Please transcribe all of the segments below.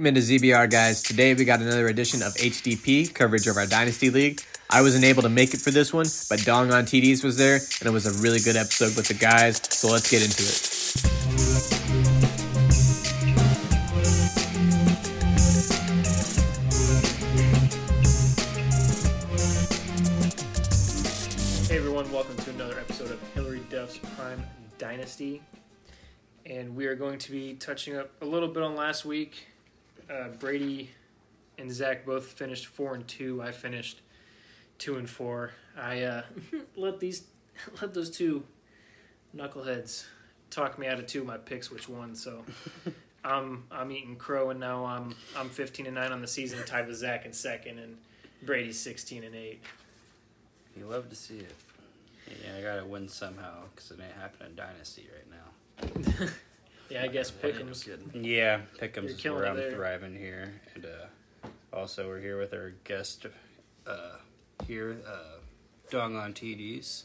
Welcome into ZBR, guys. Today we got another edition of HDP coverage of our Dynasty League. I wasn't able to make it for this one, but Dong on TDs was there, and it was a really good episode with the guys. So let's get into it. Hey everyone, welcome to another episode of Hilary Duff's Prime Dynasty. And we are going to be touching up a little bit on last week. Uh, Brady and Zach both finished four and two. I finished two and four. I uh, let these let those two knuckleheads talk me out of two of my picks which one, so I'm I'm eating crow and now I'm I'm fifteen and nine on the season, tied with Zach in second and Brady's sixteen and eight. You love to see it. Yeah, I gotta win somehow because it ain't happening in Dynasty right now. Yeah, I guess Ain't no Pick'em's. Yeah, You're Pick'em's is where I'm there. thriving here, and uh, also we're here with our guest uh, here, uh, Dong on TDs.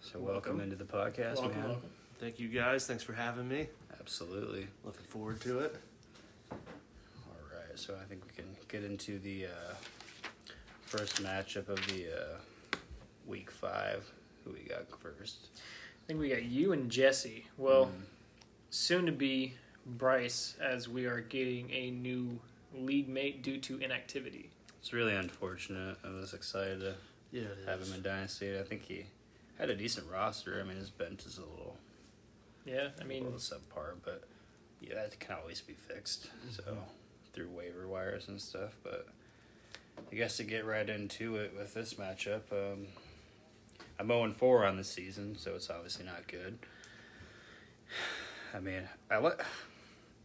So welcome, Welcome. into the podcast, Welcome, man. welcome. Thank you guys. Thanks for having me. Absolutely. Looking forward to it. All right, so I think we can get into the uh, first matchup of the uh, week five. Who we got first? I think we got you and Jesse. Well, Mm. Soon to be Bryce, as we are getting a new league mate due to inactivity. It's really unfortunate. I was excited to Yeah, have is. him in Dynasty. I think he had a decent roster. I mean, his bench is a little, Yeah, I a mean, little subpar, but yeah, that can always be fixed. So through waiver wires and stuff. But I guess to get right into it with this matchup, um, I'm 0 4 on the season, so it's obviously not good. I mean, I let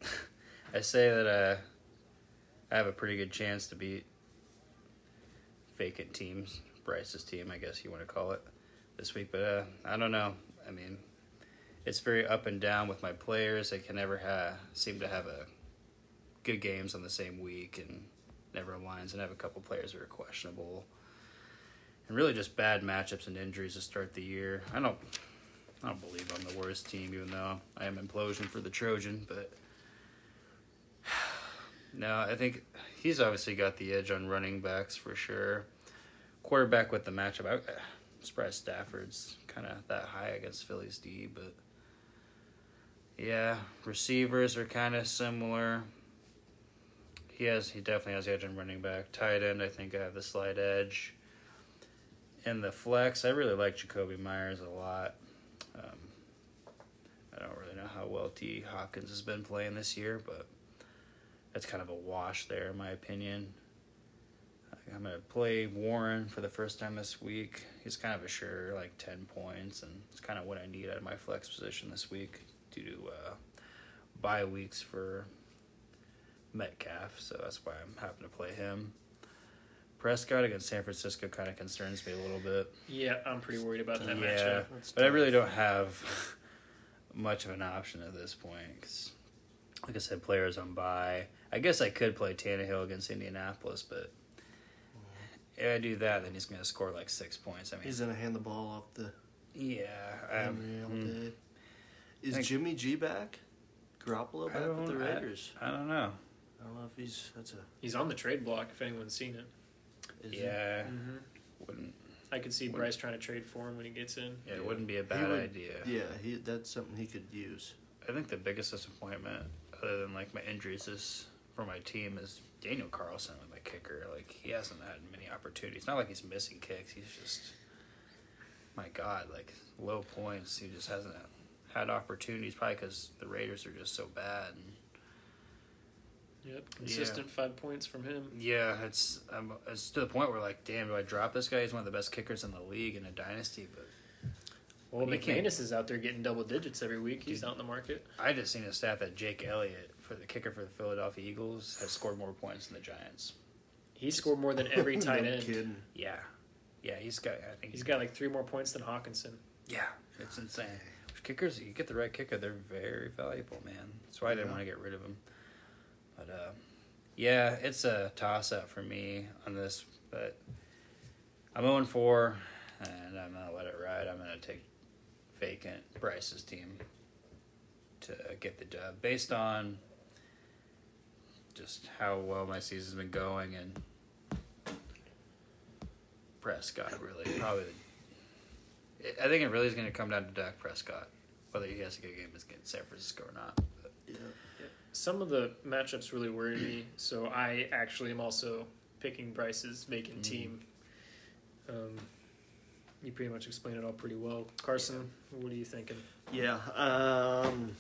I say that uh, I have a pretty good chance to beat vacant teams, Bryce's team, I guess you want to call it, this week. But uh, I don't know. I mean, it's very up and down with my players. They can never ha- seem to have a good games on the same week and never aligns. And I have a couple players that are questionable. And really just bad matchups and injuries to start the year. I don't I don't believe I'm the worst team, even though I am implosion for the Trojan, but no, I think he's obviously got the edge on running backs for sure. Quarterback with the matchup, I, I'm surprised Stafford's kind of that high against Philly's D, but yeah, receivers are kind of similar. He has, he definitely has the edge on running back. Tight end, I think I have the slight edge. And the flex, I really like Jakobi Meyers a lot. Um, I don't really know how well T. Hawkins has been playing this year, but that's kind of a wash there, in my opinion. I'm going to play Warren for the first time this week. He's kind of a sure, like 10 points, and it's kind of what I need out of my flex position this week due to uh, bye weeks for Metcalf, so that's why I'm happy to play him. Prescott against San Francisco kind of concerns me a little bit. yeah, I'm pretty worried about that Yeah, matchup. That's but I really don't have much of an option at this point. 'cause, like I said, players on bye. I guess I could play Tannehill against Indianapolis, but if I do that, then he's going to score like six points. I mean, He's gonna hand the ball off the yeah. Um, Henry all hmm. Is Think- Jimmy G back? Garoppolo I back with the don't- I- Raiders? I don't know. I, don't know if he's that's a He's on the trade block if anyone's seen it. is he? Yeah, hmm wouldn't I could see What- Bryce trying to trade for him when he gets in. yeah, it wouldn't be a bad would- idea. Yeah, he that's something he could use. I think the biggest disappointment, other than like my injuries, is for my team is Daniel Carlson with my kicker. Like he hasn't had many opportunities. Not like he's missing kicks. He's just, my God, like low points. He just hasn't had opportunities. Probably because the Raiders are just so bad. And Yep, consistent five points from him. yeah, it's um, it's to the point where like, damn, do I drop this guy? He's one of the best kickers in the league in a dynasty. But Well, He can't- McManus is out there getting double digits every week. He's out in the market. I just seen a stat that Jake Elliott, for the kicker for the Philadelphia Eagles, has scored more points than the Giants. He scored more than every tight no end. kidding. Yeah, yeah, he's got. I think He's got like three more points than Hockenson. Yeah, it's insane. Kickers, you get the right kicker, they're very valuable, man. That's why I didn't Yeah. want to get rid of him. But uh, yeah, it's a toss up for me on this. But I'm 0 4, and I'm gonna let it ride. I'm gonna take vacant Bryce's team to get the job based on just how well my season's been going and Prescott really probably. I think it really is going to come down to Dak Prescott, whether he has a good game against San Francisco or not. But Yeah. Some of the matchups really worry me, so I actually am also picking Bryce's vacant Mhm. team. Um, you pretty much explained it all pretty well. Carson, what are you thinking? Yeah. Um,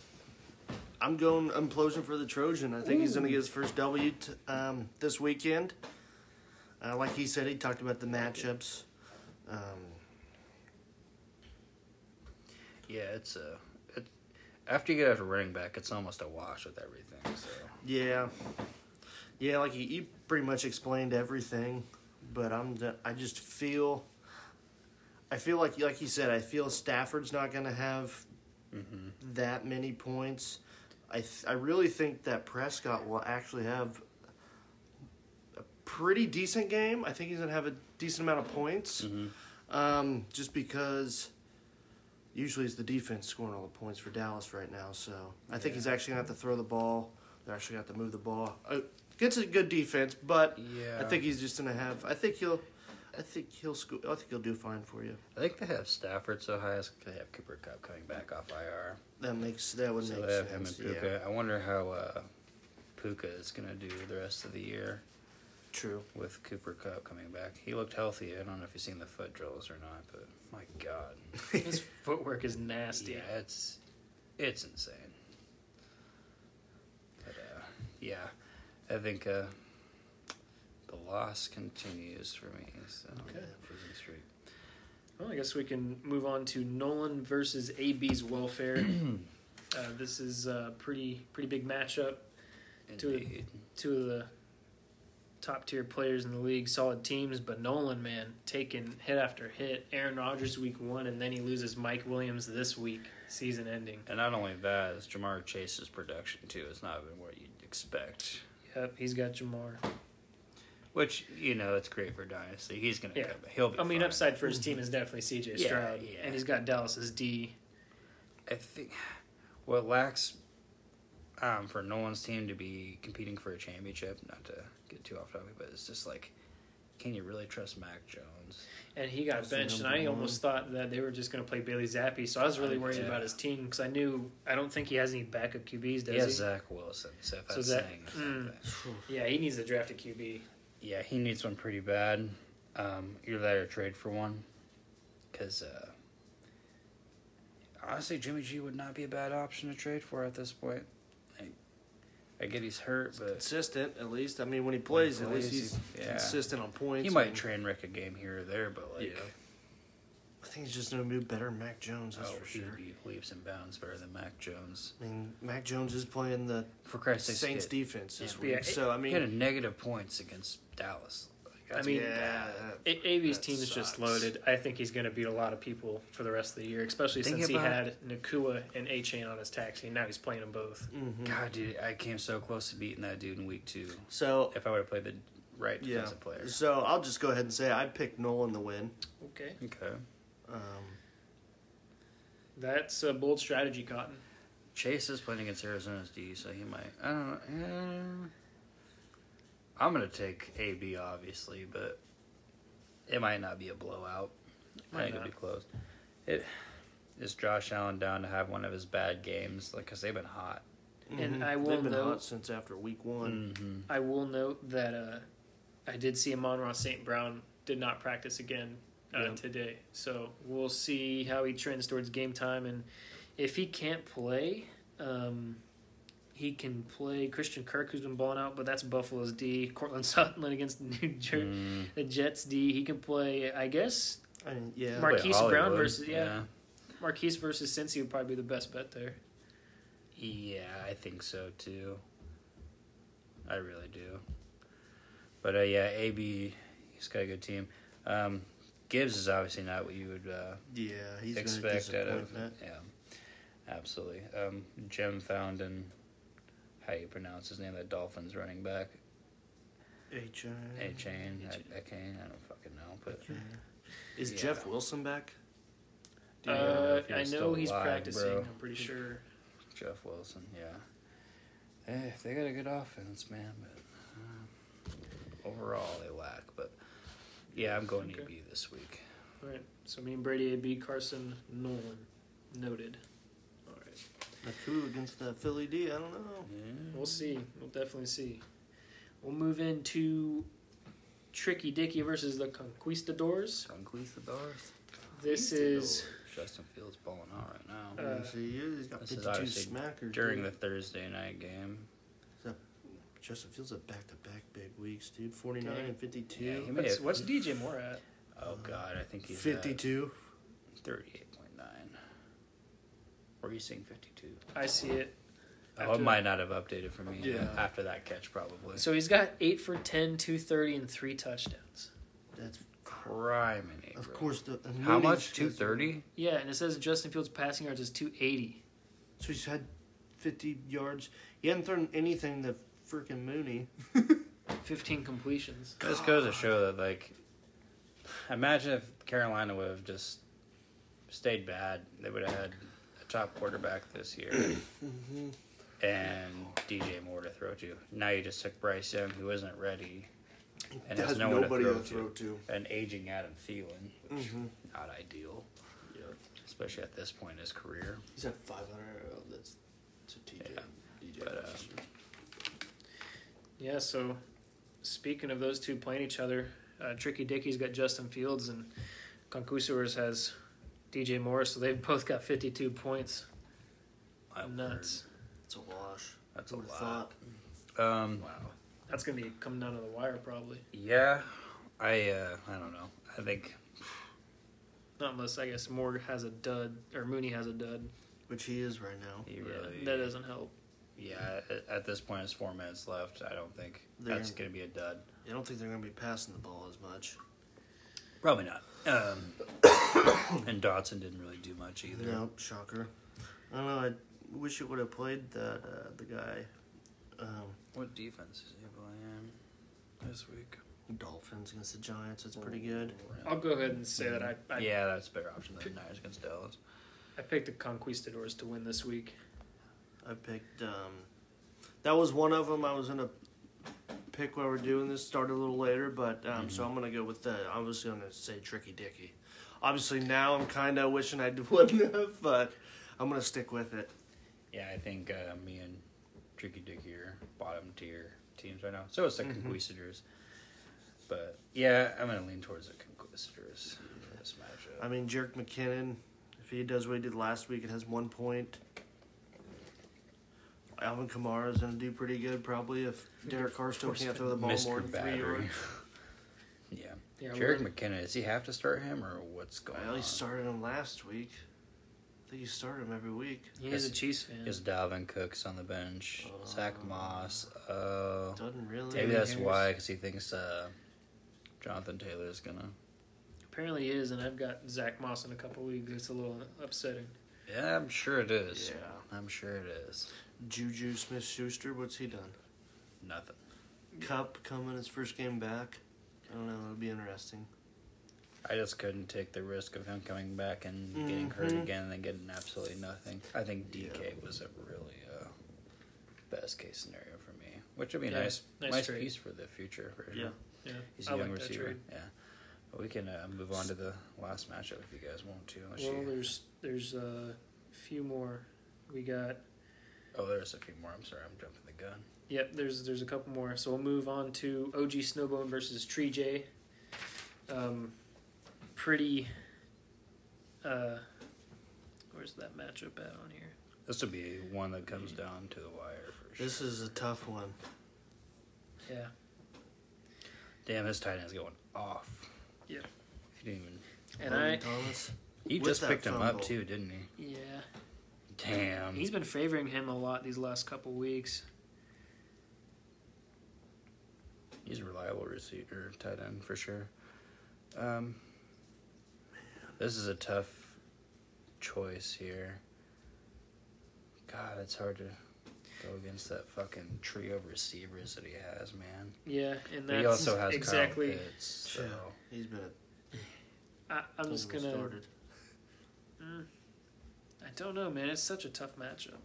I'm going implosion for the Trojan. I think he's going to get his first W t- um, this weekend. Uh, like he said, he talked about the matchups. Um, yeah, it's a. It, after you get after running back, it's almost a wash with everything. So yeah, yeah. Like you, you pretty much explained everything, but I'm. I just feel. I feel like, like you said, I feel Stafford's not going to have mm-hmm. that many points. I th- I really think that Prescott will actually have a pretty decent game. I think he's gonna have a decent amount of points. Mm-hmm. Um, just because usually it's the defense scoring all the points for Dallas right now. So I think he's actually gonna have to throw the ball. They're actually gonna have to move the ball. Uh, gets a good defense, but yeah, I think he's just gonna have. I think he'll. I think he'll sco- I think he'll do fine for you. I think they have Stafford so high as they have Cooper Kupp coming back off IR. That makes that would So make they have him and. Puka. Yeah, I wonder how uh, Puka is going to do the rest of the year true. with Cooper Kupp coming back. He looked healthy. I don't know if you've seen the foot drills or not, but my God, His footwork is nasty. yeah, it's it's insane. But uh, yeah, I think uh, the loss continues for me. So Okay. losing streak. Well, I guess we can move on to Nolan versus AB's welfare. uh, this is a pretty pretty big matchup. Two of- Indeed. Two of the top tier players in the league, solid teams, but Nolan, man, taking hit after hit. Aaron Rodgers week one, and then he loses Mike Williams this week, season ending. And not only that, is Ja'Marr Chase's production too has not been what you'd expect. Yep, he's got Ja'Marr. Which you know, it's great for dynasty. He's gonna Yeah. come. He'll be. I mean, fine. upside for his team is definitely CJ Yeah, Stroud, yeah. and he's got Dallas's D. I think what lacks um, for Nolan's team to be competing for a championship. Not to get too off topic, but it's just like, can you really trust Mac Jones? And he got That's benched, and I one. almost thought that they were just going to play Bailey Zappe. So I was really worried Yeah. about his team because I knew I don't think he has any backup QBs, does he he? Zach Wilson, so if So that's that- saying mm. Yeah, he needs to draft a drafted QB. Yeah, he needs one pretty bad. Um, either that or trade for one. Because, uh, honestly, Jimmy G would not be a bad option to trade for at this point. I, get he's hurt, but consistent at least. I mean, when he plays, at least he's yeah. consistent on points. he might and train wreck a game here or there, but, like, Yeah. I think he's just gonna be better than Mac Jones. That's oh, for he'd sure. be leaps and bounds better than Mac Jones. I mean, Mac Jones is playing the For Christ's sake, Saints he defense this Yeah. week, so I he had a negative points against Dallas. Like, that's mean, yeah, A- AB's That team is just loaded. I think he's going to beat a lot of people for the rest of the year, especially Think since he about- had Nacua and A Chain on his taxi. And now he's playing them both. mhm. God, dude, I came so close to beating that dude in week two. So If I would have played the right yeah, defensive player. so I'll just go ahead and say I picked Nolan to win. Okay, Okay. Um, that's a bold strategy, Cotton. Chase is playing against Arizona's D, so he might. I don't know. I'm gonna take AB obviously, but it might not be a blowout. I Might think it'll be close. It is Josh Allen down to have one of his bad games, like because they've been hot. And mhm. I will They've been note- hot since after week one. Mm-hmm. I will note that uh, I did see Amon-Ra St. Brown did not practice again uh, Yep. today. So we'll see how he trends towards game time. And if he can't play, um, he can play Christian Kirk, who's been balling out, but that's Buffalo's D. Courtland Sutton against New Jersey. Mm. The Jets D. He can play, I guess, I mean, yeah, Marquise Hollywood, Brown versus- yeah. Marquise versus Cincy would probably be the best bet there. Yeah, I think so too. I really do. But uh, yeah, AB, he's got a good team. Um, Gibbs is obviously not what you would uh, yeah, he's been a expect out of. disappointment. Yeah, absolutely. Um, Jim found in how you pronounce his name, that Dolphins running back, H- A Chain, A Kane. I don't fucking know, but Is Yeah. Jeff Wilson back? Do you know Uh, if I know he's alive, practicing. bro? I'm pretty sure. Jeff Wilson, yeah. Eh, they got a good offense, man, but overall they lack. But yeah, I'm going Okay. EB this week. All right. So me and Brady AB, Carson Nolan, noted. All right. A coup against the Philly D. I don't know. We'll see. We'll definitely see. We'll move into Tricky Dicky versus the Conquistadors. Conquistadors. This is Justin Fields balling out right now. Uh, see, he's got this is 52 obviously smackers. During the. Thursday night game, Justin Fields have back to back big weeks, dude. 49 Dang. and 52. Yeah, he made what's, it. what's DJ Moore at? Oh God, I think he's 52. at thirty-eight point nine. Or are you saying fifty-two? I see it. Oh, After- it might not have updated for me Yeah. after that catch, probably. So he's got eight for 10, 230, and three touchdowns. That's Criminy, of course the. and How much? Two thirty. Yeah, and it says Justin Fields' passing yards is 280. So he's had 50 yards. He hadn't thrown anything to freaking Mooney. 15 completions. This goes to show that, like, imagine if Carolina would have just stayed bad. They would have had a top quarterback this year Mm-hmm. and DJ Moore to throw to. Now you just took Bryce Young, who isn't ready, and has has no one to nobody throw to to. throw to. an aging Adam Thielen, which Mhm. not ideal, Yeah. especially at this point in his career. He's at 500. Oh, that's to TJ. Yeah. DJ. But, uh, Yeah, so speaking of those two playing each other, uh, Tricky Dickey's got Justin Fields and Conquistadors has DJ Morris. so they've both got 52 points. My Nuts. it's a wash. That's a Who would've lot. thought? Um, Wow. That's going to be coming down to the wire probably. yeah, I uh, I don't know. I think Not unless, I guess, Moore has a dud, or Mooney has a dud. Which he is right now. he Yeah, really that doesn't help. Yeah, at, at this point, it's four minutes left. I don't think They're- that's going to be a dud. I don't think they're going to be passing the ball as much. Probably not. Um, and Dotson didn't really do much either. No, shocker. I don't know. I wish it would have played that uh, the guy, um, What defense is he playing this week? Dolphins against the Giants. It's pretty good. I'll go ahead and say that I, I, yeah, that's a better option than Niners against Dallas. I picked the Conquistadors to win this week. I picked. Um, that was one of them. I was gonna pick while we're doing this. Start a little later, but um, so I'm gonna go with the. I was gonna say Tricky Dicky. Obviously now I'm kind of wishing I wouldn't have, but I'm gonna stick with it. Yeah, I think uh, me and Tricky Dicky are bottom tier teams right now. So it's the Mhm. Conquistadors. But yeah, I'm to lean towards the Conquistadors for this matchup. I mean, Jerick McKinnon. If he does what he did last week, it has one point. Alvin Kamara is going to do pretty good, probably, if Derek Carr still can't throw the ball Mr. more than three Battery. yards. yeah. Yeah, Jerick we're- McKinnon, does he have to start him or what's going Well, on? he started him last week. I think he started him every week. He is a Yes. Chiefs fan. Is Dalvin Cooks on the bench? Zach Oh. Moss. Uh, Doesn't really. maybe that's Harris. why, because he thinks uh, Jonathan Taylor is going to. Apparently he is, and I've got Zach Moss in a couple weeks. It's a little upsetting. Yeah, I'm sure it is. Yeah. I'm sure it is. Juju Smith Schuster, what's he done? Nothing. Kupp coming his first game back. I don't know. It'll be interesting. I just couldn't take the risk of him coming back and getting hurt Mhm. again and then getting absolutely nothing. I think DK was a really uh, best case scenario for me, which would be a Yeah, nice, nice nice, trade. piece for the future. For Yeah. sure. Yeah, he's I a young like receiver. trade. Yeah, but we can uh, move on to the last matchup if you guys want to. Well, you... there's there's a few more. We got Oh, there's a few more. I'm sorry, I'm jumping the gun. yep. There's there's a couple more. So we'll move on to OG Snowbone versus Tree J. Um, pretty. Uh, where's that matchup at on here? This would be one that comes down to the wire for sure. This is a tough one. Yeah, Damn, this tight end's going off. Yeah. If you didn't even, and Logan I Thomas. he just that picked him up too, didn't he? yeah Damn. he's been favoring him a lot these last couple weeks. He's a reliable receiver, tight end for sure. Um, this is a tough choice here. God, it's hard to go against that fucking trio of receivers that he has, man. Yeah, and But that's he also has exactly. Kyle Pitts, so Yeah. He's been a I, I'm just gonna. started. I don't know, man. It's such a tough matchup.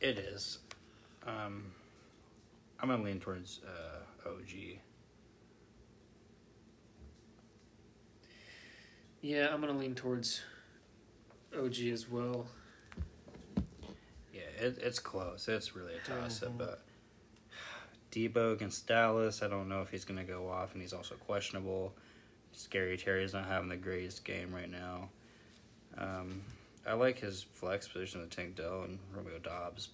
It is. Um, I'm gonna lean towards uh, OG. Yeah, I'm gonna lean towards OG as well. Yeah, it, it's close. It's really a toss up. Mm-hmm. But Debo against Dallas, I don't know if he's gonna go off, and he's also questionable. Scary Terry's not having the greatest game right now. Um, I like his flex position with Tank Dell and Romeo Doubs.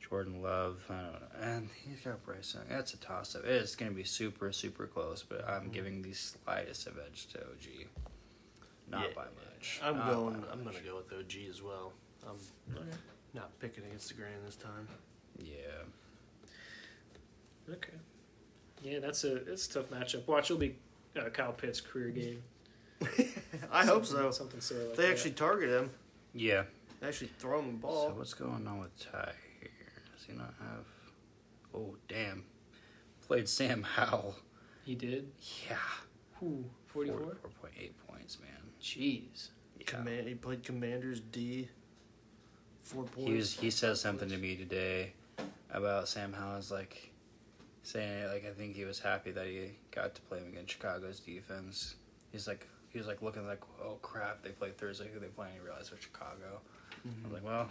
Jordan Love, I don't know. And he's got Bryce Young. That's a toss up. It's going to be super, super close, but I'm giving the slightest of edge to OG. Not Yeah. by much. I'm Not going. I'm gonna go with OG as well. I'm not picking against the grain this time. Yeah. Okay. Yeah, that's a it's a tough matchup. Watch, it'll be uh, Kyle Pitt's career game. I hope so. Something silly like They that. actually target him. Yeah. They actually throw him the So ball. what's going on with Ty here? Does he not have? Oh damn! Played Sam Howell. he did. Yeah. Ooh, 44? Four point eight points, man. Jeez. Yeah. Command. He played Commanders D. Four points. He was. He said something to me today about Sam Howell's like saying like I think he was happy that he got to play him against Chicago's defense. He's like he was like looking like oh crap they play Thursday who they playing? He realized they're Chicago. I was like well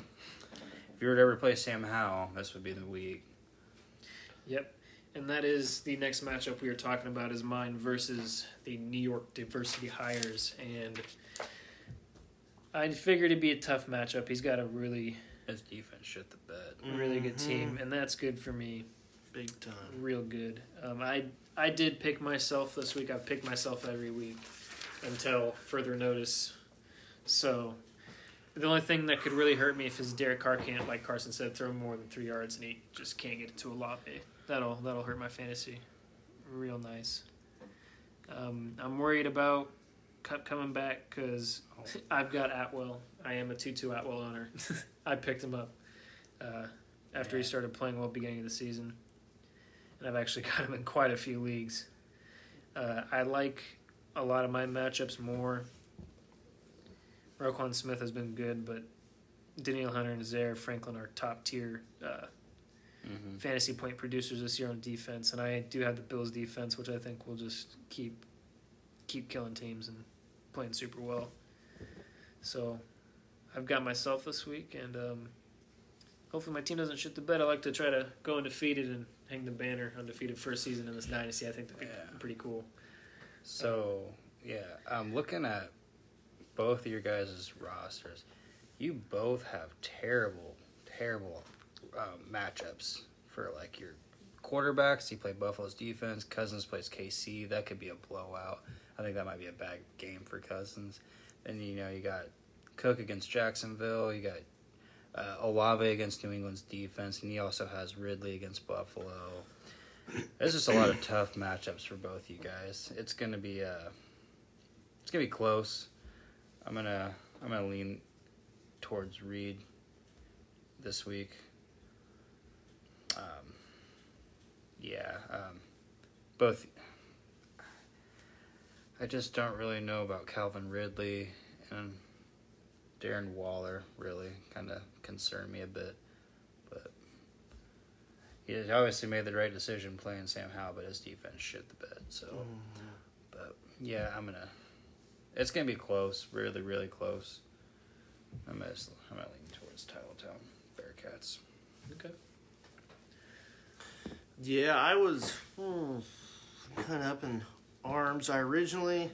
if you were to ever play Sam Howell this would be the week. Yep. And that is the next matchup we are talking about is mine versus the New York Diversity Hires. And I figured it'd be a tough matchup. He's got a really, His defense shit the bed. really good Mhm. team, and that's good for me. Big time. Real good. Um, I I did pick myself this week. I've picked myself every week until further notice. So the only thing that could really hurt me if is Derek Carr can't, like Carson said, throw more than three yards and he just can't get it to a lobby. That'll that'll hurt my fantasy. Real nice. Um, I'm worried about Kupp coming back because I've got Atwell. I am a two-two Atwell owner. I picked him up uh, after he started playing well beginning of the season, and I've actually got him in quite a few leagues. Uh, I like a lot of my matchups more. Roquan Smith has been good, but Danielle Hunter and Zaire Franklin are top tier uh, Mm-hmm. fantasy point producers this year on defense, and I do have the Bills defense, which I think will just keep keep killing teams and playing super well. So I've got myself this week, and um, hopefully my team doesn't shit the bed. I like to try to go undefeated and hang the banner undefeated first season in this dynasty. I think that'd be Yeah. pretty cool. So yeah, I'm looking at both of your guys' rosters. You both have terrible, terrible um, matchups for like your quarterbacks. You play Buffalo's defense. Cousins plays KC. That could be a blowout. I think that might be a bad game for Cousins. Then you know you got Cook against Jacksonville. You got uh, Olave against New England's defense, and he also has Ridley against Buffalo. There's just a lot of tough matchups for both you guys. It's gonna be uh, it's gonna be close. I'm gonna I'm gonna lean towards Reed this week. Um, yeah, um, both. I just don't really know about Calvin Ridley and Darren Waller. Really, kind of concern me a bit, he obviously made the right decision playing Sam Howell, but his defense shit the bed. So, Mhm. but yeah, I'm gonna. It's gonna be close, really, really close. I'm gonna, I'm gonna lean towards Titletown Bearcats. Okay. Yeah, I was hmm, kind of up in arms. I originally,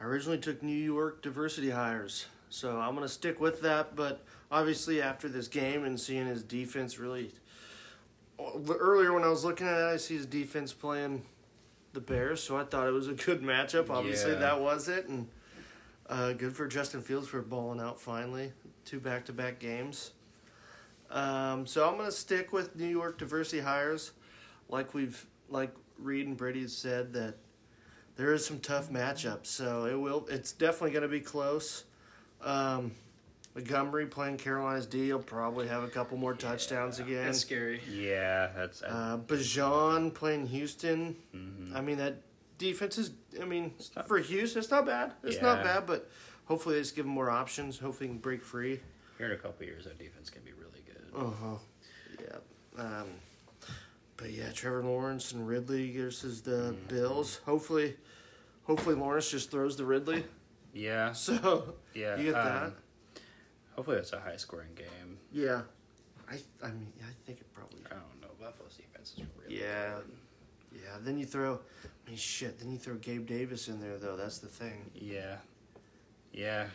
I originally took New York diversity hires, so I'm gonna stick with that. But obviously, after this game and seeing his defense really, earlier when I was looking at it, I see his defense playing the Bears, so I thought it was a good matchup. Obviously, Yeah. that was it, and uh, good for Justin Fields for balling out finally, two back-to-back games. Um, so I'm gonna stick with New York diversity hires, like we've like Reed and Brady said that there is some tough matchups. So it will. It's definitely gonna be close. Um, Montgomery playing Carolina's D. He'll probably have a couple more touchdowns again. That's scary. Yeah, that's. Uh, Bijan playing Houston. mhm. I mean that defense is. I mean not- for Houston, it's not bad. It's not bad, but hopefully they just give them more options. Hopefully they can break free. Here in a couple years, that defense can be really good. Uh huh. Yeah. Um, but yeah, Trevor Lawrence and Ridley versus the Mhm. Bills. Hopefully, Hopefully Lawrence just throws the Ridley. Yeah, So yeah. you get that. Hopefully, it's a high scoring game. Yeah. I I mean I think it probably. I don't know. Buffalo's defense is really Yeah. good. Yeah. Then you throw. I mean shit. Then you throw Gabe Davis in there though. That's the thing. Yeah, yeah.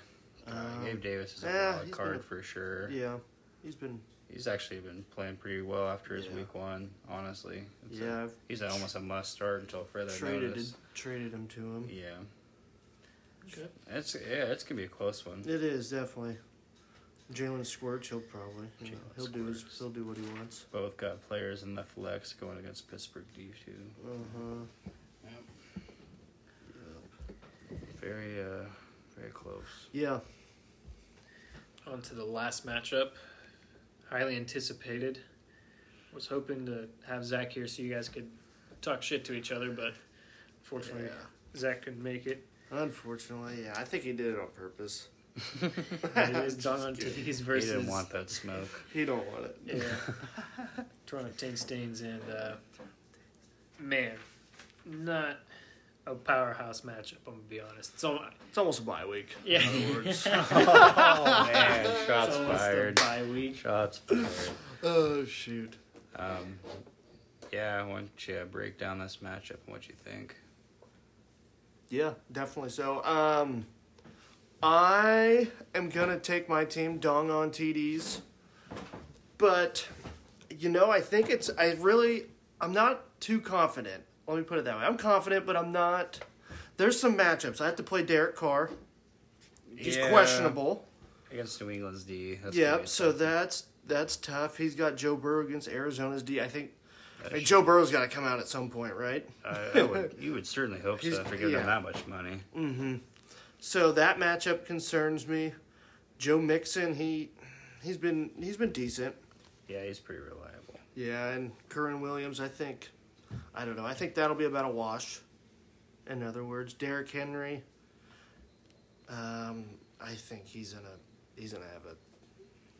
Uh, Um, Gabe Davis is a yeah, wild card been a- for sure. Yeah. He's been. He's actually been playing pretty well after his Yeah. week one. Honestly, It's Yeah. I've he's a, almost a must start until further traded notice. traded him to him. Yeah, Okay. it's yeah, it's gonna be a close one. It is definitely. Jalen Squirts, he'll probably you know, he'll do his he'll do what he wants. Both got players in the flex going against Pittsburgh D two. Uh huh. Yep. Very uh, very close. Yeah. On to the last matchup. Highly anticipated. Was hoping to have Zach here so you guys could talk shit to each other, but unfortunately Zach couldn't make it. Unfortunately, yeah, I think he did it on purpose. And it is Don on TDs He didn't want that smoke. He don't want it. Yeah. Toronto Taint Stains and uh, man, not a powerhouse matchup. I'm gonna be honest. It's all, It's almost a bye week. yeah. In other words. oh man, shots It's almost a fired. bye week. Shots fired. oh shoot. Um, yeah, why don't you break down this matchup and what you think? Yeah, definitely. So, um, I am gonna take my team Dong on TDs, but you know, I think it's. I really, I'm not too confident. Let me put it that way. I'm confident, but I'm not. There's some matchups. I have to play Derek Carr. He's Yeah. questionable. against New England's D. That's Yeah, so tough- that's that's tough. He's got Joe Burrow against Arizona's D. I think I mean, Joe Burrow's got to come out at some point, right? I, I would, you would certainly hope so if you're giving yeah. them that much money. Mm-hmm. So that matchup concerns me. Joe Mixon, he he's been he's been decent. Yeah, he's pretty reliable. Yeah, and Kyren Williams, I think I don't know. I think that'll be about a wash. In other words, Derrick Henry. Um, I think he's gonna he's gonna have a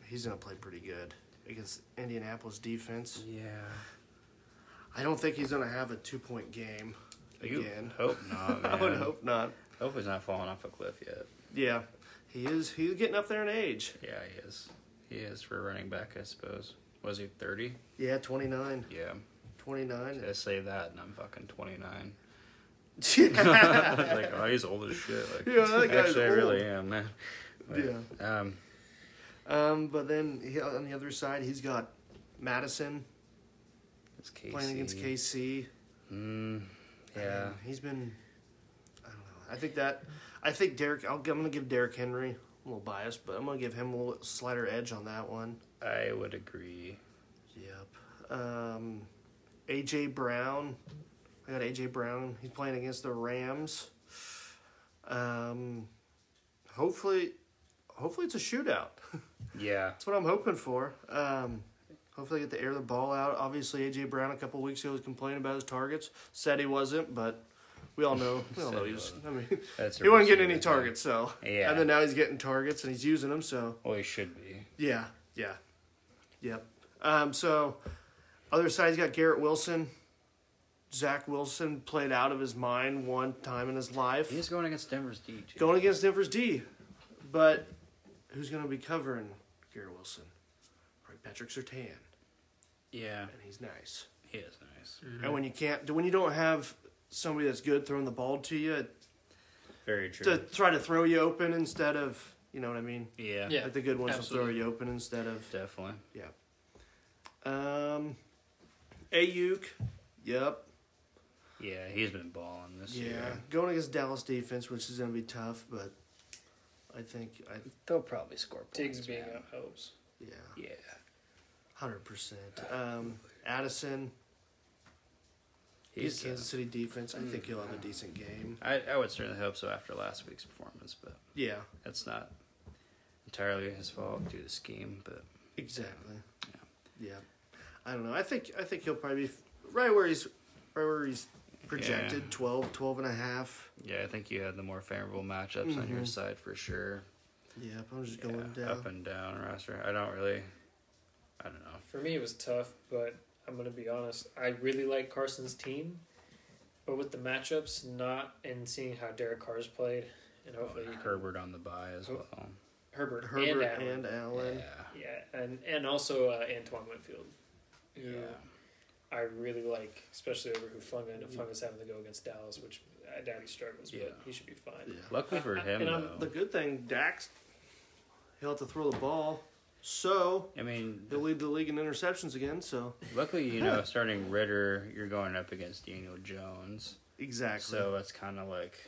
he's gonna play pretty good against Indianapolis defense. Yeah. I don't think he's gonna have a two point game You again. hope not. I would hope not. Hope he's not falling off a cliff yet. Yeah, he is. He's getting up there in age. Yeah, he is. He is for a running back, I suppose. Was he 30? Yeah, 29. Yeah. 29. I say that, and I'm fucking 29. yeah. like, oh, he's old as shit. Like, Yeah, that guy's actually, I really am, man. But, Yeah. Um, Um, but then he, on the other side, he's got Madison it's KC. playing against KC. Mm, yeah. He's been. I. I think that. I think Derek. I'll, I'm going to give Derrick Henry. I'm a little bias, but I'm going to give him a little slighter edge on that one. I would agree. Yep. Um, AJ Brown. I got AJ Brown. He's playing against the Rams. Um, hopefully, hopefully it's a shootout. Yeah. That's what I'm hoping for. Um, hopefully, get the air the ball out. Obviously, AJ Brown a couple weeks ago was complaining about his targets. Said he wasn't, but we all know. We all know he he was. wasn't. I mean, That's he wasn't getting any receiver, targets. So Yeah. and then now he's getting targets and he's using them. So Well, he should be. yeah, yeah, yep. Um, so other side, he's got Garrett Wilson. Zach Wilson played out of his mind one time in his life. He's going against Denver's D, too. Going against Denver's D. But who's going to be covering Garrett Wilson? Right, Patrick Surtain. Yeah, And he's nice. he is nice. And when you can't, when you don't have somebody that's good throwing the ball to you Very true. to try to throw you open instead of, you know what I mean? yeah, Yeah. Like the good ones will throw you open instead of, definitely. yeah. Um, Aiyuk, yep, Yeah, he's been balling this yeah. year. Going against Dallas defense, which is going to be tough, but I think I, They'll probably score Diggs points. being man. out helps. yeah. Yeah. Hundred percent. Um, Addison, He's, he's Kansas uh, City defense. I think he'll have a decent game. I, I would certainly hope so after last week's performance, but Yeah, that's not entirely his fault due to the scheme. But exactly. Yeah. yeah. I don't know. I think I think he'll probably be right where he's right where he's projected Yeah. 12, 12 and a half. yeah, I think you had the more favorable matchups on your Mhm. side for sure. Yep, I'm just Yeah, going down. up and down roster. I don't really. I don't know. For me, it was tough, but I'm going to be honest. I really like Carson's team, But with the matchups, not and seeing how Derek Carr's played, and hopefully he can- Herbert on the bye as Oh. well. Herbert, Herbert and Allen. and Allen. Yeah. yeah, and and also uh, Antoine Winfield. who Yeah. I really like, especially over Hufanga. And Hufanga's having to go against Dallas, which I doubt he struggles, Yeah. but he should be fine. Yeah. Luckily for I- I- him, and I'm- though. The good thing, Dax, he'll have to throw the ball, so I mean, they'll lead the league in interceptions again. So luckily, you know, starting Ridder, you're going up against Daniel Jones. exactly. So it's kind of like,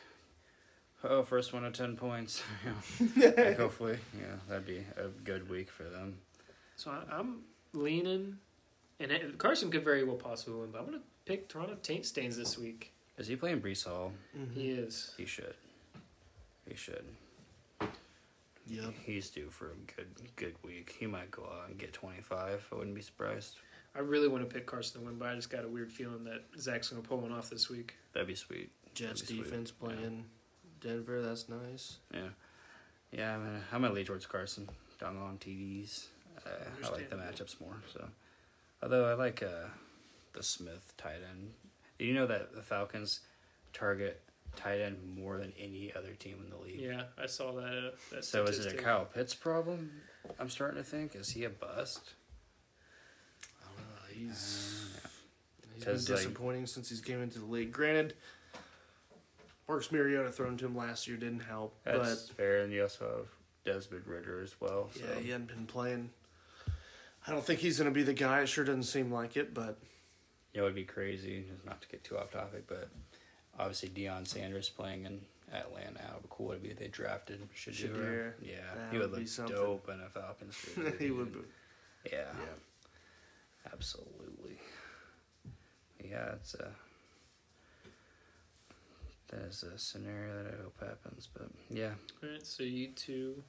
oh, first one of 10 points. Like, hopefully, yeah, that'd be a good week for them. So I, I'm leaning, and it, Carson could very well possibly win, but I'm going to pick Toronto Taint Stains this week. Is he playing Breece Hall? Mhm. He is. He should. He should. Yep. He's due for a good good week. He might go out and get 25. I wouldn't be surprised. I really want to pick Carson to win, but I just got a weird feeling that Zach's going to pull one off this week. That'd be sweet. Jets That'd be sweet. defense playing Denver. That's nice. Yeah. Yeah, I'm gonna, I'm gonna lead towards Carson. Dong on TDs. Uh, I like the matchups more. So, although I like uh, the Smith tight end. Do you know that the Falcons target tight end more than any other team in the league? Yeah, I saw that. Uh, that So is it a. Kyle Pitts problem? I'm starting to think. Is he a bust? I don't know. He's Uh, he's been 'Cause, like- disappointing since he's came into the league. Granted, Marcus Mariota thrown to him last year didn't help, That's fair, and you also have Desmond Ridder as well. but So. yeah, he hadn't been playing. I don't think he's going to be the guy. It sure doesn't seem like it, but It would be crazy, just not to get too off topic, but obviously Deion Sanders playing in Atlanta. How cool would it be if they drafted Shedeur? Shedeur. Yeah, That he would would look something. dope in a Falcons jersey. he would. Be, Yeah, yeah. absolutely. Yeah, it's a that is a scenario that I hope happens, but yeah, All right, so you two,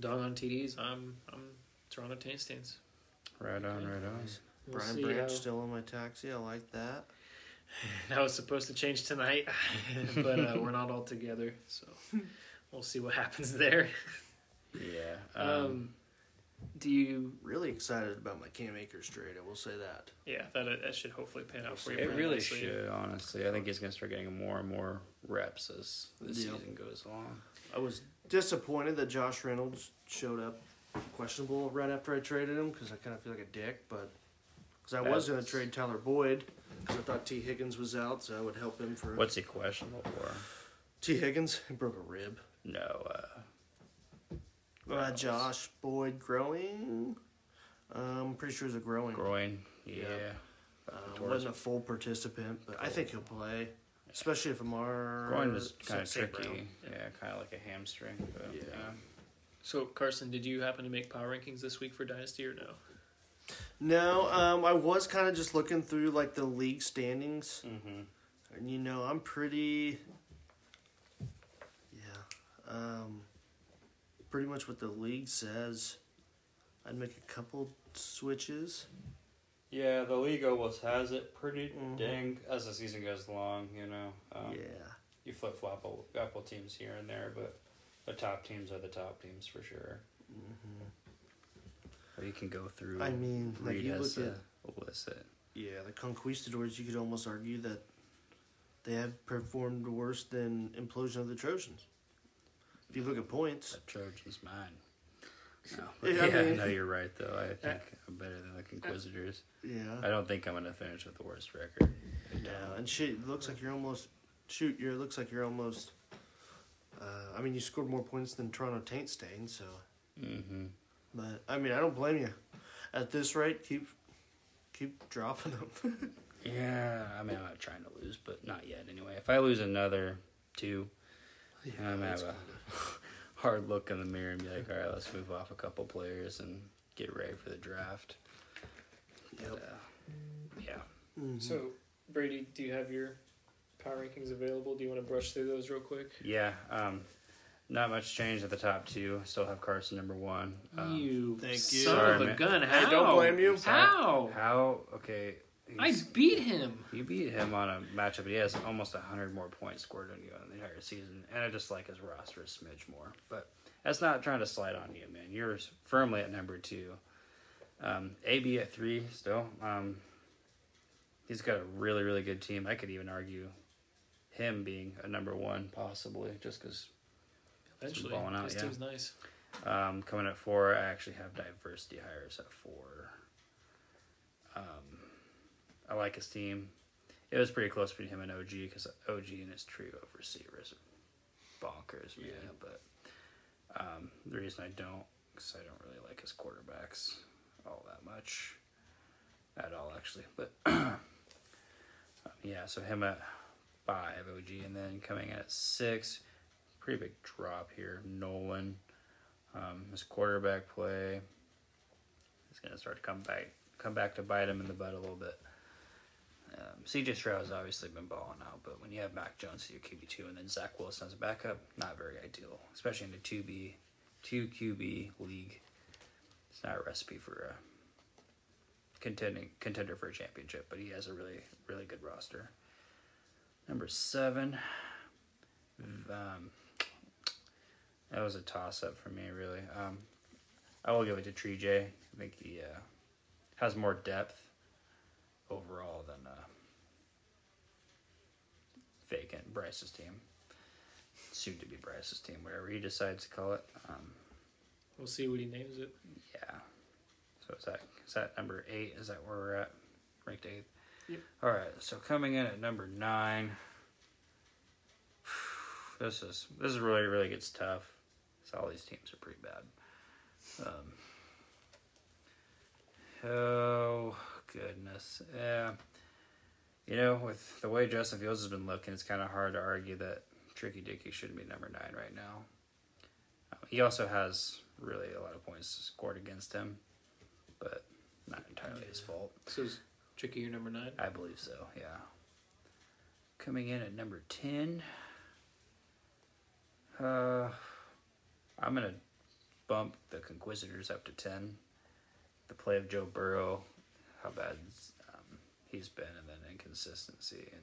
dog on TDs. I'm I'm Toronto Taint Stains. right on, Okay. right on. We'll Brian Branch how- still on my taxi. I like that. That was supposed to change tonight, but uh, we're not all together, so we'll see what happens there. Yeah, Um, um, do you? Really excited about my Cam Akers trade. I will say that. Yeah, that that should hopefully pan out for you. It really nicely. should, honestly. I think he's gonna start getting more and more reps as the Yep. season goes along. I was disappointed that Josh Reynolds showed up questionable right after I traded him because I kind of feel like a dick. But because I was going to trade Tyler Boyd because I thought T Higgins was out, so I would help him for What's he questionable for? T Higgins. He broke a rib. No, uh, Uh, Josh Boyd growing. Um, I'm pretty sure he's a growing. groin. Yeah. Yeah. About Uh, wasn't a full participant, but I think he'll play, especially if Amar. groin is kind of tricky. Brown. Yeah, kind of like a hamstring. But Yeah. yeah. So Carson, did you happen to make power rankings this week for Dynasty or no? No, um, I was kind of just looking through like the league standings. Mm-hmm. And you know, I'm pretty. Yeah. Um, pretty much what the league says. I'd make a couple switches. Yeah, the league almost has it pretty Mhm. dang as the season goes along. You know, um, yeah. you flip flop a couple teams here and there, but the top teams are the top teams for sure. hmm Or you can go through. I mean, like you look a at list it. yeah, the Conquistadors. You could almost argue that they have performed worse than Implosion of the Trojans. If you look at points, The Trojans mine. No, Yeah, yeah, I mean- no, you're right though. I think I'm better than the Inquisitors. yeah. I don't think I'm gonna finish with the worst record. Yeah, and shit, it looks like you're almost shoot. You're it looks like you're almost. Uh, I mean, you scored more points than Toronto Taint Stain, so. Mm-hmm. But I mean, I don't blame you. At this rate, keep keep dropping them. Yeah, I mean I'm not trying to lose, but not yet anyway. If I lose another two, yeah, I'm gonna have a hard look in the mirror and be like, all right, let's move off a couple players and get ready for the draft. But, Yep. uh, yeah. Mhm. So Brady, do you have your power rankings available? Do you want to brush through those real quick? Yeah, um, not much change at the top two. Still have Carson number one. Um, you thank you. son Sorry, of a man. gun! Hey, How? don't blame you. How? How? Okay. I he's- beat him. You beat him on a matchup, but he has almost 100 more points scored than you in the entire season. And I just like his roster a smidge more. But that's not trying to slide on you, man. You're firmly at number two. Um, AB at three still. Um, he's got a really really good team. I could even argue him being a number one possibly, just because Eventually, balling out, his yeah. team's nice. Um, coming at four, I actually have diversity hires at four. Um, I like his team. It was pretty close between him and OG because OG and his trio of receivers are bonkers, man. Yeah. But um, the reason I don't, because I don't really like his quarterbacks all that much at all, actually. But um, yeah, so him at five, OG, and then coming in at six, pretty big drop here. Nolan, um, his quarterback play is going to start to come back, come back to bite him in the butt a little bit. Um, CJ Stroud has obviously been balling out, but when you have Mac Jones as your QB two and then Zach Wilson as a backup, not very ideal, especially in a two B, two QB league. It's not a recipe for a contending contender for a championship, but he has a really really good roster. Number seven, um, that was a toss up for me, really. Um, I will give it to Tree J. I think he uh, has more depth overall than uh, vacant Bryce's team. Soon to be Bryce's team, whatever he decides to call it. Um, We'll see what he names it. yeah. So is that is that number eight? Is that where we're at? Ranked eighth. Yep. All right. So coming in at number nine. This is this is really really gets tough. So all these teams are pretty bad. Um, oh goodness, yeah. You know, with the way Justin Fields has been looking, it's kind of hard to argue that Tricky Dicky shouldn't be number nine right now. Um, he also has really a lot of points scored against him, but not entirely his fault. So is Tricky your number nine? I believe so, yeah. Coming in at number 10, uh, I'm going to bump the Conquistadors up to 10. The play of Joe Burrow, how bad um, he's been, and then inconsistency. And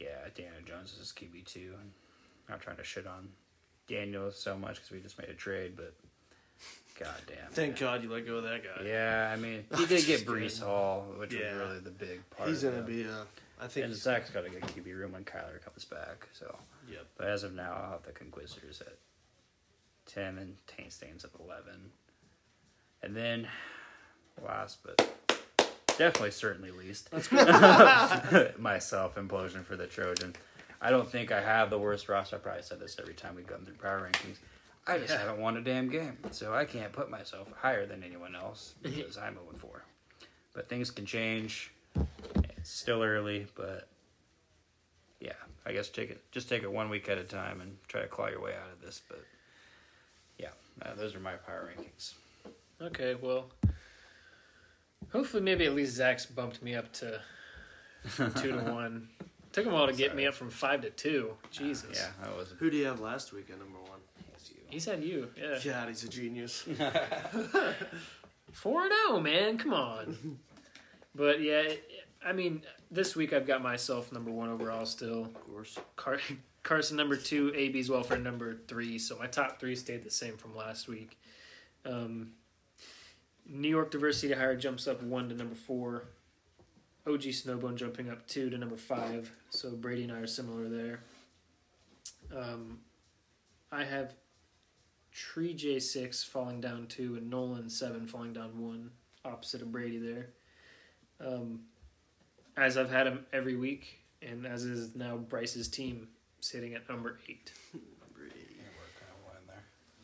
yeah, Daniel Jones is QB2. And not trying to shit on Daniel so much because we just made a trade, but goddamn. Thank God you let go of that guy. Yeah, I mean, he did get Breece Hall, which Yeah. was really the big part. He's gonna it. be. Uh, I think. And Zach's got to get QB room when Kyler comes back. So, Yep. but as of now, I'll have the Conquistadors at ten and Taint Stains at eleven, and then last but definitely certainly least, myself implosion for the Trojan. I don't think I have the worst roster. I probably said this every time we've gone through power rankings. I just Yeah. haven't won a damn game, so I can't put myself higher than anyone else because I'm 0 4. But things can change. It's still early, but yeah, I guess take it just take it one week at a time and try to claw your way out of this. But yeah, uh, those are my power rankings. Okay, well, hopefully maybe at least Zach's bumped me up to two to one. Took him a while to get me up from five to two. Jesus. Yeah, that was Who do you have last week at number one? it's you. He said you. Yeah. God, he's a genius. Four and zero, man. Come on. but yeah, it- I mean, this week I've got myself number one overall still. Of course. Car- Carson number two, AB's welfare number three. So my top three stayed the same from last week. Um, New York Diversity Hire jumps up one to number four. OG Snowbone jumping up two to number five. So Brady and I are similar there. Um, I have Tree J6 falling down two and Nolan 7 falling down one, opposite of Brady there. Um, as I've had him every week, and as is now Bryce's team sitting at number eight.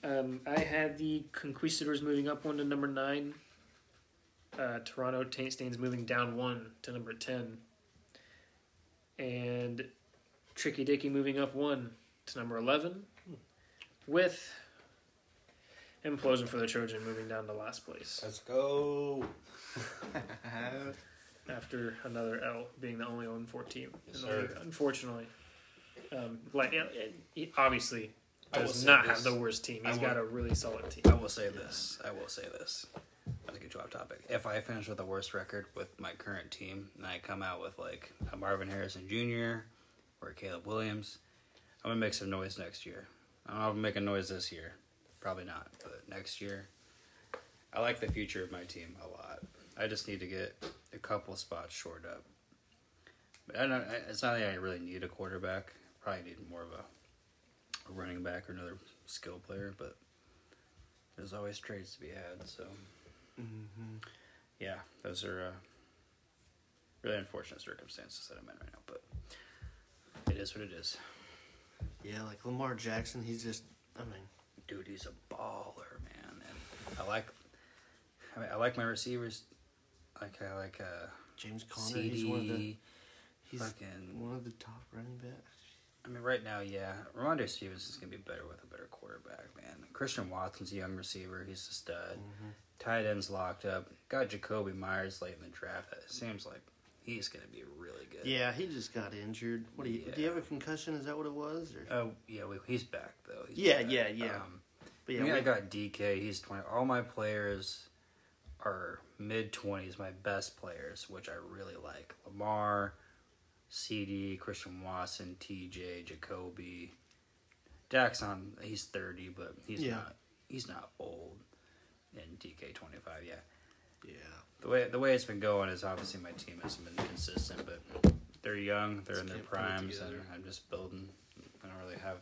Um, I had the Conquistadors moving up one to number nine. Uh, Toronto Taint Stains moving down one to number ten. And Tricky Dicky moving up one to number eleven. With Implosion for the Trojan moving down to last place Let's go. after another L being the only 0 14 Yes, in the league, sir. unfortunately. Um, like it- it- obviously does not this. have the worst team. He's will- got a really solid team. I will say this. I will say this. To get you off topic. If I finish with the worst record with my current team, and I come out with like a Marvin Harrison Jr. or a Caleb Williams, I'm gonna make some noise next year. I don't know if I'm making noise this year. Probably not, but next year, I like the future of my team a lot. I just need to get a couple spots shored up. But I don't. I- It's not that I really need a quarterback. Probably need more of a, a running back or another skill player. But there's always trades to be had. So Mm-hmm. yeah, those are uh, really unfortunate circumstances that I'm in right now. But it is what it is. Yeah, like Lamar Jackson, he's just. I mean, Dude, he's a baller, man. And I like. I, mean, I like my receivers. Like I like uh, James Conner, he's one of the. He's Fucking one of the top running backs. I mean, right now, yeah, Rhamondre Stevens is gonna be better with a better quarterback, man. Christian Watson's a young receiver; he's a stud. Mm-hmm. Tight ends locked up. Got Jakobi Meyers late in the draft. It seems like he's gonna be really good. Yeah, he just got injured. What do you? Do you have a concussion? Is that what it was? Or? Oh yeah, we, he's back though. He's Yeah, back. yeah, yeah. Um, but I mean, we- I got DK. He's twenty. All my players are mid twenties. My best players, which I really like: Lamar, CD, Christian Watson, TJ, Jakobi. Dax on. He's thirty, but he's Yeah. not. He's not old. And DK twenty five. Yeah. yeah. The way the way it's been going is obviously my team hasn't been consistent, but they're young, they're in their Just put it primes, and. I'm just building. I don't really have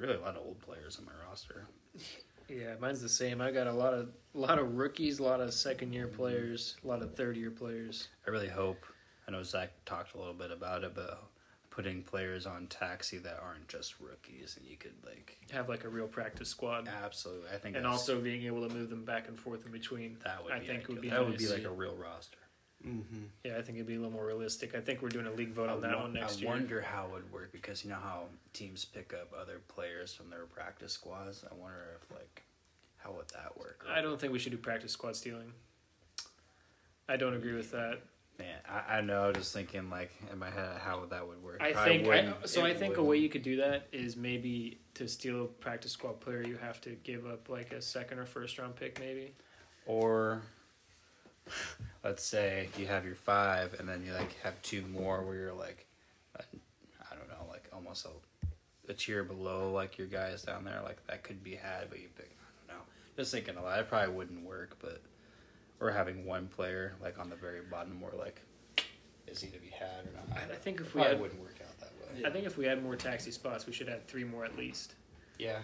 really a lot of old players on my roster. Yeah, mine's the same. I got a lot of a lot of rookies, a lot of second year players, a lot of third year players. I really hope. I know Zach talked a little bit about it, but putting players on taxi that aren't just rookies, and you could like Have like a real practice squad, absolutely. I think and also being able to move them back and forth in between. that would I be think ideal. would be that would be like a real roster. Mm-hmm. Yeah, I think it'd be a little more realistic. I think we're doing a league vote on I that one next I year. I wonder how it would work because you know how teams pick up other players from their practice squads. I wonder if like how would that work? I don't think we should do practice squad stealing. I don't agree with that. Man, I, I know. Just thinking like in my head how that would work. I Probably think I, so. I think a wouldn't. way you could do that is maybe to steal a practice squad player, you have to give up like a second or first round pick, maybe. or let's say you have your five and then you like have two more where you're like i don't know like almost a, a tier below like your guys down there like that could be had but you pick i don't know. Just thinking a lot it probably wouldn't work but or having one player like on the very bottom where like is he to be had or not? I think if we had, wouldn't work out that way. I think if we had more taxi spots, we should have three more at least. yeah.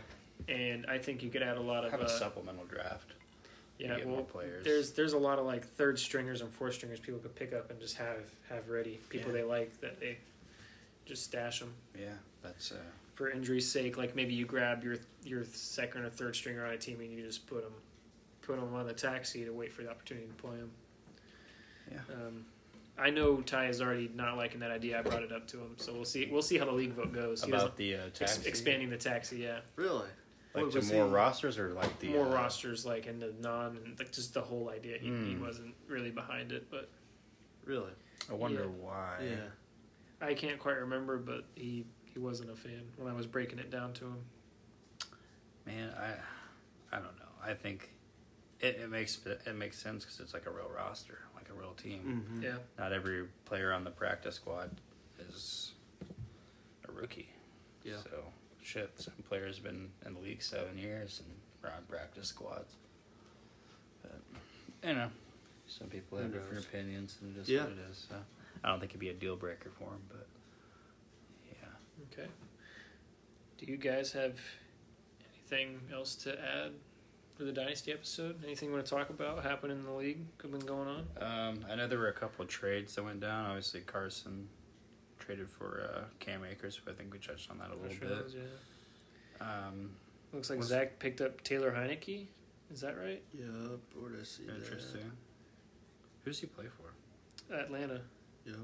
And I think you could add a lot of have a uh, supplemental draft yeah. get Well, more players. there's there's a lot of like third stringers and fourth stringers people could pick up and just have have ready. People Yeah. they like that they just stash them yeah that's uh for injury's sake. Like maybe you grab your your second or third stringer on a team and you just put them put them on the taxi to wait for the opportunity to play them. yeah Um, I know Ty is already not liking that idea. I brought it up to him, so we'll see. We'll see how the league vote goes. He about the uh, doesn't- ex- expanding the taxi, yeah, Really? Like to more he- rosters or like the more uh, rosters like in the non, like just the whole idea. He, he Hmm. wasn't really behind it, but Really? I wonder Yeah. why. Yeah. I can't quite remember. But he he wasn't a fan when I was breaking it down to him. Man, I, I don't know. I think it, it makes it makes sense because it's like a real roster, like a real team. Mm-hmm. Yeah, Not every player on the practice squad is a rookie. Yeah. So shit, some players have been in the league seven years and are on practice squads. But you know, some people have different opinions, and just Yeah. what it is. So I don't think it'd be a deal breaker for him, but yeah. okay. Do you guys have anything else to add for the dynasty episode? Anything you want to talk about happening in the league? Could been going on? Um, I know there were a couple of trades that went down. Obviously, Carson traded for uh, Cam Akers, but I think we touched on that a little Sure bit. was, yeah. Um, Looks like Was- Zach picked up Taylor Heinicke. Is that right? Yep. Where did I see interesting. Who's he play for? Atlanta. Yep.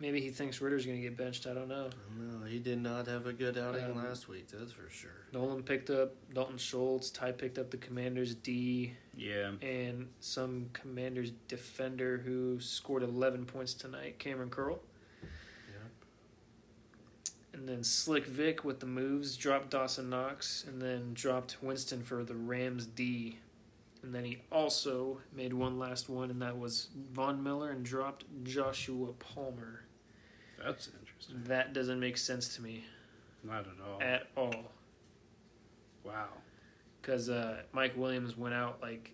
Maybe he thinks Ridder's going to get benched. I don't know. I. He did not have a good outing Um, last week. That's for sure. Nolan picked up Dalton Schultz. Ty picked up the Commanders D Yeah, and some Commanders defender who scored 11 points tonight, Kamren Curl. Yep. And then Slick Vic with the moves dropped Dawson Knox and then dropped Winston for the Rams D. And then he also made one last one, and that was Von Miller and dropped Joshua Palmer. that's interesting. That doesn't make sense to me Not at all. at all. wow. because uh, Mike Williams went out like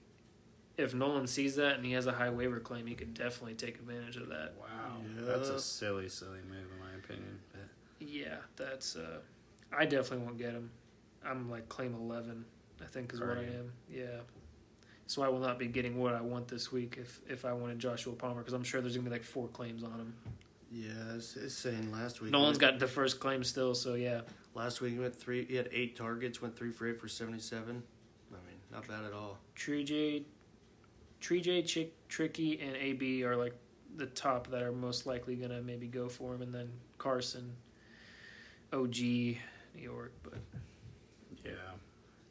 if Nolan sees that and he has a high waiver claim, he could definitely take advantage of that. Wow, that's a silly, silly move in my opinion. But Yeah, that's. Uh, I definitely won't get him. I'm like claim eleven. I think is what I am. Yeah. So I will not be getting what I want this week if if I wanted Joshua Palmer because I'm sure there's gonna be like four claims on him. Yeah, it's, it's saying last week. Nolan's got the first claim still, so yeah. Last week he went three. He had eight targets. Went three for eight for seventy-seven. I mean, not bad at all. Tree J, Tree J, Chick, Tricky, and AB are like the top that are most likely gonna maybe go for him, and then Carson, OG, New York. But yeah,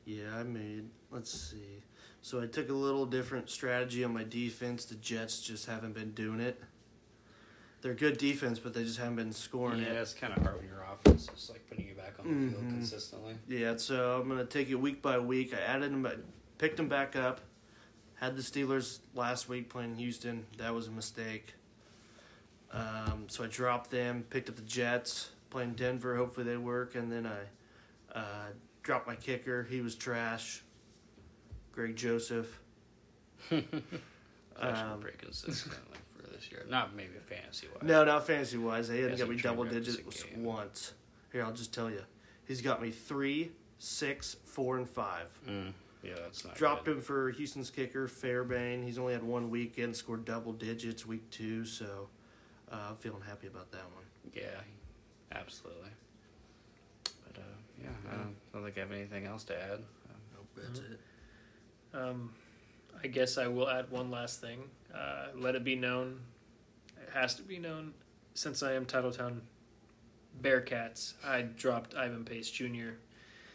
Yeah, I made. Let's see. So I took a little different strategy on my defense. The Jets just haven't been doing it. They're good defense, but they just haven't been scoring yeah, it. it's kind of hard when your offense is like putting you back on the field Mhm. consistently. Yeah, so I'm gonna take it week by week. I added them, I picked them back up. Had the Steelers last week playing Houston. That was a mistake. Um, so I dropped them. Picked up the Jets playing Denver. Hopefully they work. And then I uh, dropped my kicker. He was trash. Greg Joseph. Um, pretty consistent like, for this year. Not maybe fantasy wise. No, not fantasy wise. He hadn't Yes, got me double digits once. Here, I'll just tell you. He's got me three, six, four, and five. Mm, yeah, that's not Dropped good. him for Houston's kicker, Fairbairn. He's only had one weekend, scored double digits week two, so uh, I'm feeling happy about that one. Yeah, absolutely. But uh, yeah, I don't, don't think I have anything else to add. Nope, that's it. um, I guess I will add one last thing. Uh, let it be known, it has to be known, since I am Titletown Bearcats, I dropped Ivan Pace Jr.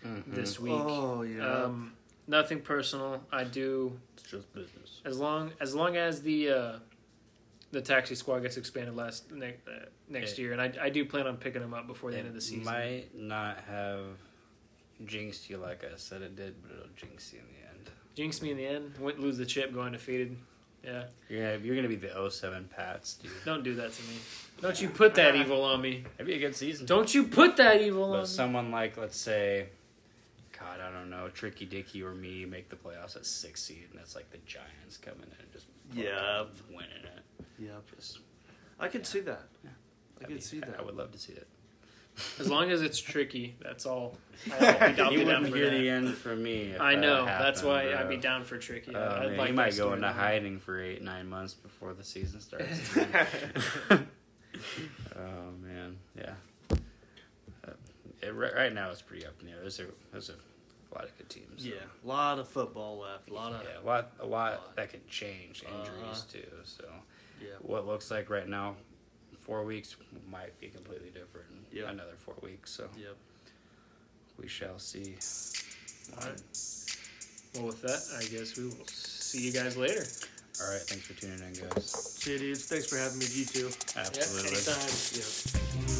Mm-hmm. this week. Oh yeah. Um, nothing personal. I do It's just business. as long as long as the uh, the taxi squad gets expanded last ne- uh, next Yeah. year, and I, I do plan on picking them up before the end of the season. might not have jinxed you like I said it did, but it'll jinx you in the end. Jinx me in the end. Went lose the chip, go undefeated. Yeah, You're gonna, you're gonna be the 07 Pats, dude. don't do that to me. Don't you put that evil on me. It'd be a good season. Don't you put that evil on But me. someone like, let's say, God, I don't know, Tricky Dicky or me make the playoffs at six seed, and it's like the Giants coming in and just fucking Yep. winning it. Yep. Just I could see that. Yeah. I that'd could see that. I would love to see it. As long as it's tricky, that's all. I'll, I'll you be down wouldn't for hear that. the end from me. If I know. That that's why bro. I'd be down for tricky. Oh, I'd man, like you might go into storyline. hiding for eight, nine months before the season starts. oh man, yeah. Uh, it, right, right now it's pretty up in the air. There's a there's a, lot of good teams. Yeah, a lot of football left. A lot of yeah, a lot a lot that can change. Injuries Uh-huh. too. So yeah. what looks like right now, four weeks might be completely different. Yeah. Another four weeks. So Yep. we shall see. All right. Well, with that, I guess we will see you guys later. All right. Thanks for tuning in, guys. See you, dudes. Thanks for having me. You too. Absolutely. Yep, anytime. Yep.